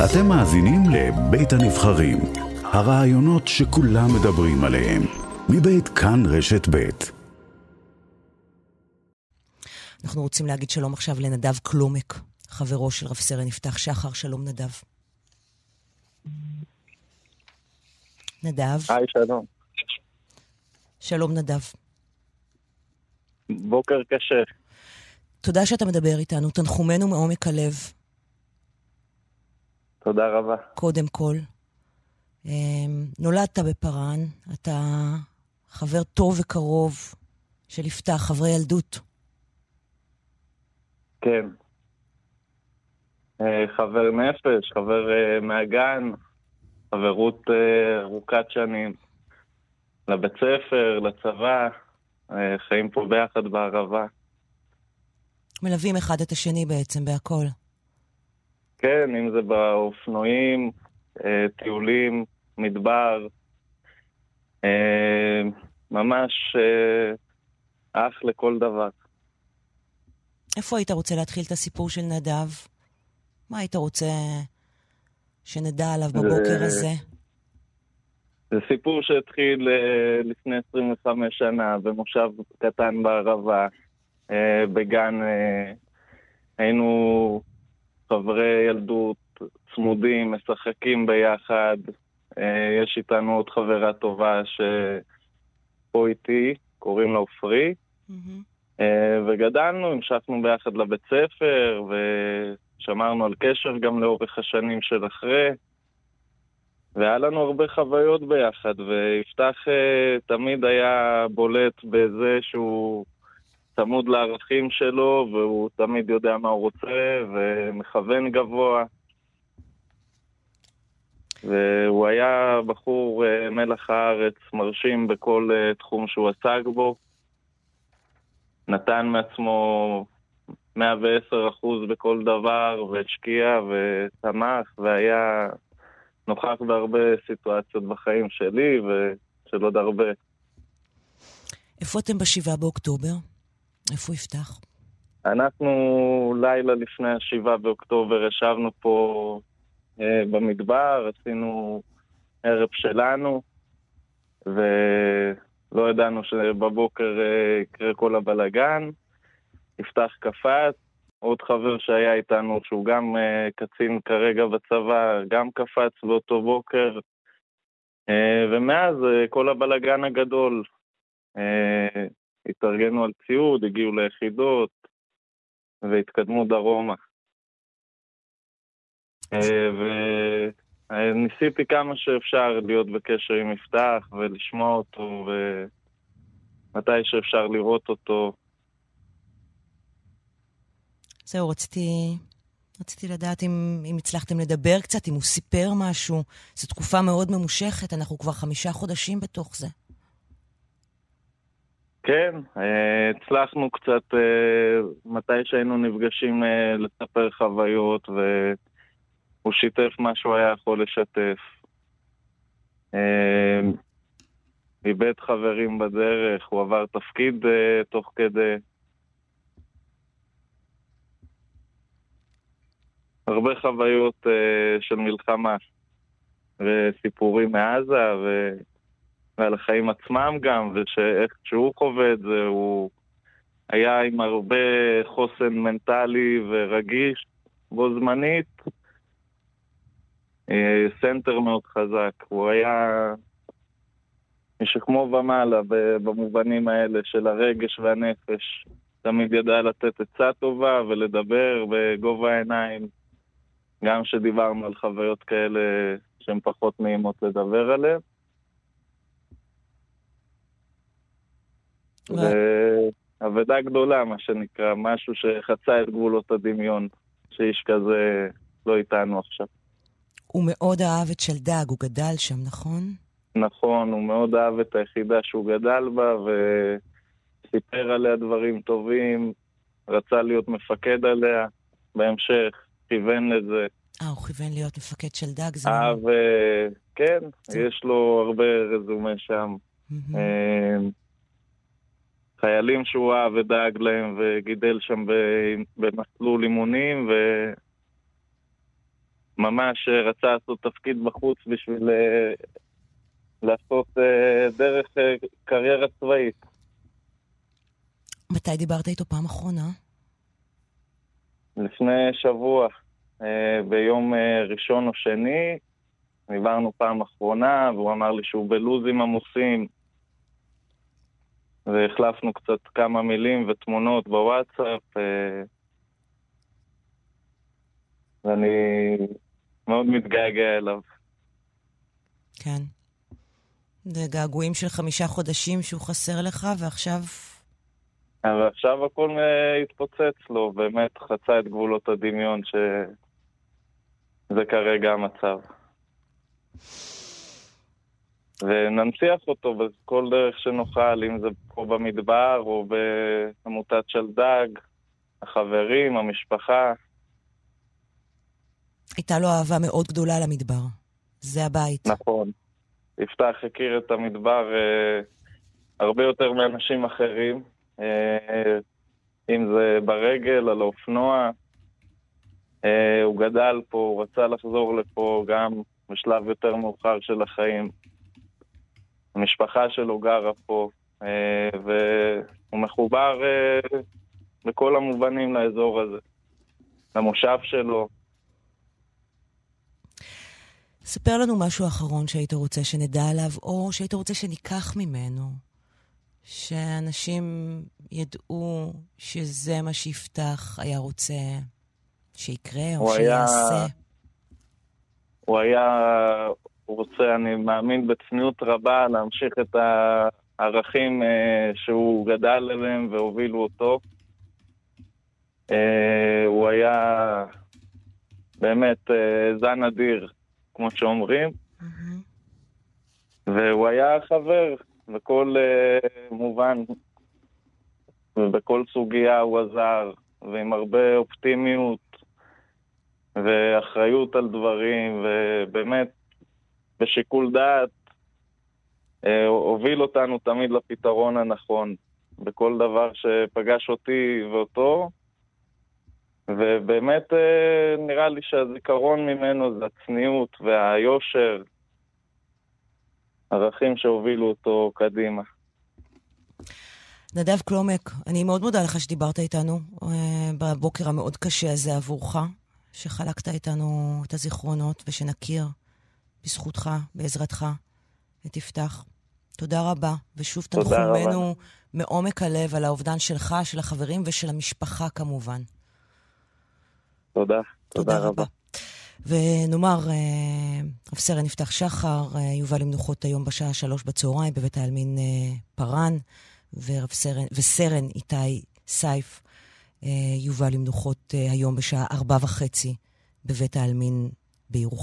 אתם מאזינים לבית הנבחרים, הרעיונות שכולם מדברים עליהם, מבית כאן רשת בית. אנחנו רוצים להגיד שלום עכשיו לנדב קלומק, חברו של רב סרן יפתח שחר. שלום נדב. נדב. היי, שלום. שלום נדב. בוקר קשה. תודה שאתה מדבר איתנו, תנחומינו מעומק הלב. תודה רבה. קודם כל. אמ, נולדת בפארן, אתה חבר טוב וקרוב של יפתח, חברי ילדות. כן. אה, חבר נפש, חבר אה, מהגן, חברות אה, ארוכת שנים. לבית ספר, לצבא, חיים פה ביחד בערבה. מלווים אחד את השני בעצם בהכל. כן, אם זה באופנועים, טיולים, מדבר. ממש אח לכל דבר. איפה היית רוצה להתחיל את הסיפור של נדב? מה היית רוצה שנדע עליו בבוקר זה... הזה? זה סיפור שהתחיל uh, לפני 25 שנה במושב קטן בערבה, uh, בגן. Uh, היינו חברי ילדות צמודים, משחקים ביחד. Uh, יש איתנו עוד חברה טובה שפה איתי, קוראים לה עופרי. Mm-hmm. אה, וגדלנו, המשכנו ביחד לבית ספר, ושמרנו על קשר גם לאורך השנים של אחרי. והיה לנו הרבה חוויות ביחד, ויפתח אה, תמיד היה בולט בזה שהוא צמוד לערכים שלו, והוא תמיד יודע מה הוא רוצה, ומכוון גבוה. והוא היה בחור אה, מלח הארץ, מרשים בכל תחום שהוא עסק בו. נתן מעצמו 110 אחוז בכל דבר, והשקיע ותמך, והיה נוכח בהרבה סיטואציות בחיים שלי ושל עוד הרבה. איפה אתם בשבעה באוקטובר? איפה יפתח? אנחנו לילה לפני השבעה באוקטובר ישבנו פה אה, במדבר, עשינו ערב שלנו, ו... לא ידענו שבבוקר אה, יקרה כל הבלגן. יפתח קפץ, עוד חבר שהיה איתנו, שהוא גם uh, קצין כרגע בצבא, גם קפץ באותו בוקר. Uh, ומאז uh, כל הבלגן הגדול. Uh, התארגנו על ציוד, הגיעו ליחידות והתקדמו דרומה. Uh, ניסיתי כמה שאפשר להיות בקשר עם יפתח ולשמוע אותו, ומתי שאפשר לראות אותו. זהו, רציתי, רציתי לדעת אם, אם הצלחתם לדבר קצת, אם הוא סיפר משהו. זו תקופה מאוד ממושכת, אנחנו כבר חמישה חודשים בתוך זה. כן, אה, הצלחנו קצת, אה, מתי שהיינו נפגשים, אה, לספר חוויות, ו... הוא שיתף מה שהוא היה יכול לשתף. איבד חברים בדרך, הוא עבר תפקיד תוך כדי. הרבה חוויות של מלחמה וסיפורים מעזה ו... ועל החיים עצמם גם, ואיך שהוא חווה את זה, הוא היה עם הרבה חוסן מנטלי ורגיש בו זמנית, אה, center מאוד חזק, הוא היה משכמו ומעלה במובנים האלה של הרגש והנפש. תמיד ידע לתת עצה טובה ולדבר בגובה העיניים. גם כשדיברנו על חוויות כאלה שהן פחות נעימות לדבר עליהן. ואבדה גדולה, מה שנקרא, משהו שחצה את גבולות הדמיון, שאיש כזה לא איתנו עכשיו. הוא מאוד אהב את שלדג, הוא גדל שם, נכון? נכון, הוא מאוד אהב את היחידה שהוא גדל בה, וסיפר עליה דברים טובים, רצה להיות מפקד עליה, בהמשך כיוון לזה. אה, הוא כיוון להיות מפקד שלדג, זה... אהב, אה, כן, זה... יש לו הרבה רזומה שם. Mm-hmm. חיילים שהוא אהב ודאג להם וגידל שם במסלול אימונים, ו... ממש רצה לעשות תפקיד בחוץ בשביל לעשות דרך קריירה צבאית. מתי דיברת איתו פעם אחרונה? לפני שבוע, ביום ראשון או שני, דיברנו פעם אחרונה, והוא אמר לי שהוא בלוזים עמוסים, והחלפנו קצת כמה מילים ותמונות בוואטסאפ, אה, ואני מאוד מתגעגע אליו. כן. זה געגועים של חמישה חודשים שהוא חסר לך, ועכשיו... אבל עכשיו הכל אה, התפוצץ לו, באמת חצה את גבולות הדמיון שזה כרגע המצב. וננציח אותו בכל דרך שנוכל, אם זה פה במדבר או בעמותת שלדג, החברים, המשפחה. הייתה לו אהבה מאוד גדולה למדבר. זה הבית. נכון. יפתח הכיר את המדבר אה, הרבה יותר מאנשים אחרים, אה, אם זה ברגל, על האופנוע. אה, הוא גדל פה, הוא רצה לחזור לפה גם בשלב יותר מאוחר של החיים. המשפחה שלו גרה פה, אה, והוא מחובר אה, בכל המובנים לאזור הזה, למושב שלו. ספר לנו משהו אחרון שהיית רוצה שנדע עליו, או שהיית רוצה שניקח ממנו. שאנשים ידעו שזה מה שיפתח היה רוצה שיקרה, או שיעשה. היה... הוא היה רוצה, אני מאמין בצניעות רבה, להמשיך את הערכים אה, שהוא גדל עליהם והובילו אותו. אה, הוא היה באמת אה, זן אדיר, כמו שאומרים. Mm-hmm. והוא היה חבר בכל מובן, ובכל סוגיה הוא עזר, ועם הרבה אופטימיות ואחריות על דברים, ובאמת בשיקול דעת, אה, הוביל אותנו תמיד לפתרון הנכון בכל דבר שפגש אותי ואותו. ובאמת אה, נראה לי שהזיכרון ממנו זה הצניעות והיושר, ערכים שהובילו אותו קדימה. נדב קלומק, אני מאוד מודה לך שדיברת איתנו אה, בבוקר המאוד קשה הזה עבורך, שחלקת איתנו את הזיכרונות ושנכיר בזכותך, בעזרתך, את יפתח. תודה רבה, ושוב תנחומנו מעומק הלב על האובדן שלך, של החברים ושל המשפחה כמובן. תודה, תודה, תודה רבה. ונאמר, אה, רב סרן יפתח שחר אה, יובא למנוחות היום בשעה שלוש בצהריים בבית העלמין אה, פארן, סרן, וסרן איתי סייף יובא למנוחות היום בשעה ארבע וחצי בבית העלמין בירוחם.